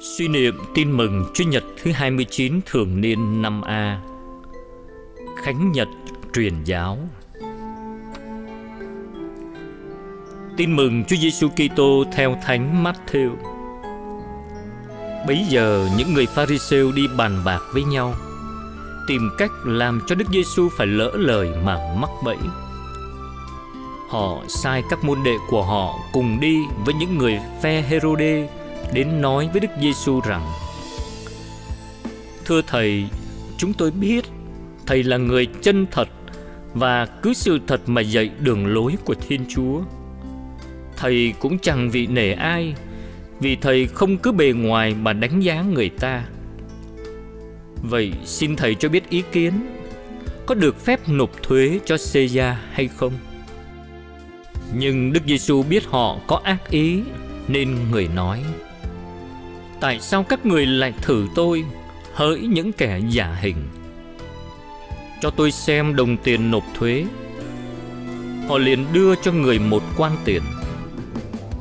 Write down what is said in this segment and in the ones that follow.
Suy niệm tin mừng Chúa Nhật thứ 29 thường niên năm A Khánh Nhật truyền giáo Tin mừng Chúa Giêsu Kitô theo Thánh Matthew. Bấy giờ những người Pharisêu đi bàn bạc với nhau, tìm cách làm cho Đức Giêsu phải lỡ lời mà mắc bẫy. Họ sai các môn đệ của họ cùng đi với những người phe Herode đến nói với Đức Giêsu rằng: Thưa thầy, chúng tôi biết thầy là người chân thật và cứ sự thật mà dạy đường lối của Thiên Chúa. Thầy cũng chẳng vị nể ai, vì thầy không cứ bề ngoài mà đánh giá người ta. Vậy xin thầy cho biết ý kiến, có được phép nộp thuế cho Caesar hay không? Nhưng Đức Giêsu biết họ có ác ý nên người nói: Tại sao các người lại thử tôi hỡi những kẻ giả hình? Cho tôi xem đồng tiền nộp thuế. Họ liền đưa cho người một quan tiền.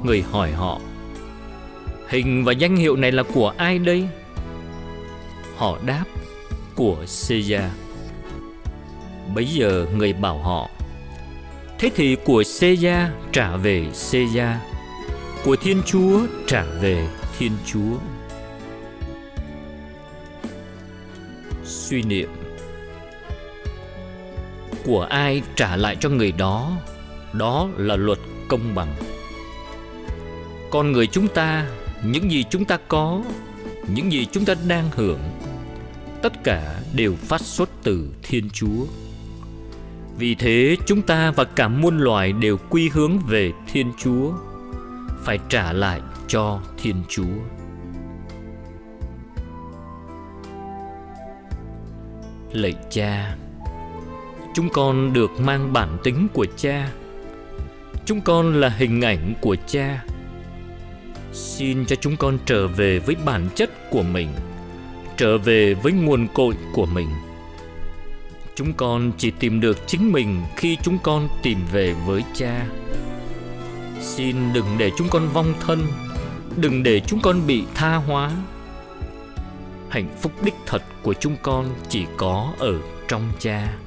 Người hỏi họ: Hình và danh hiệu này là của ai đây? Họ đáp: Của Caesar. Bấy giờ người bảo họ: Thế thì của Caesar trả về Caesar, của Thiên Chúa trả về Thiên Chúa. Suy niệm Của ai trả lại cho người đó, đó là luật công bằng. Con người chúng ta, những gì chúng ta có, những gì chúng ta đang hưởng, tất cả đều phát xuất từ Thiên Chúa. Vì thế chúng ta và cả muôn loài đều quy hướng về Thiên Chúa, phải trả lại cho Thiên Chúa. Lạy Cha, chúng con được mang bản tính của Cha. Chúng con là hình ảnh của Cha. Xin cho chúng con trở về với bản chất của mình, trở về với nguồn cội của mình. Chúng con chỉ tìm được chính mình khi chúng con tìm về với Cha. Xin đừng để chúng con vong thân Đừng để chúng con bị tha hóa Hạnh phúc đích thật của chúng con chỉ có ở trong cha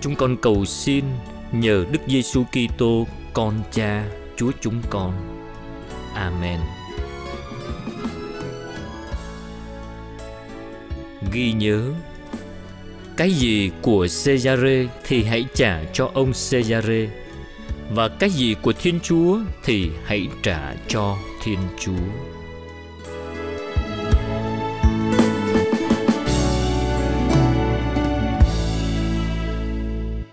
Chúng con cầu xin nhờ Đức Giêsu Kitô, con cha, Chúa chúng con. Amen. Ghi nhớ, Cái gì của Cesare thì hãy trả cho ông Cesare và cái gì của Thiên Chúa thì hãy trả cho Thiên Chúa.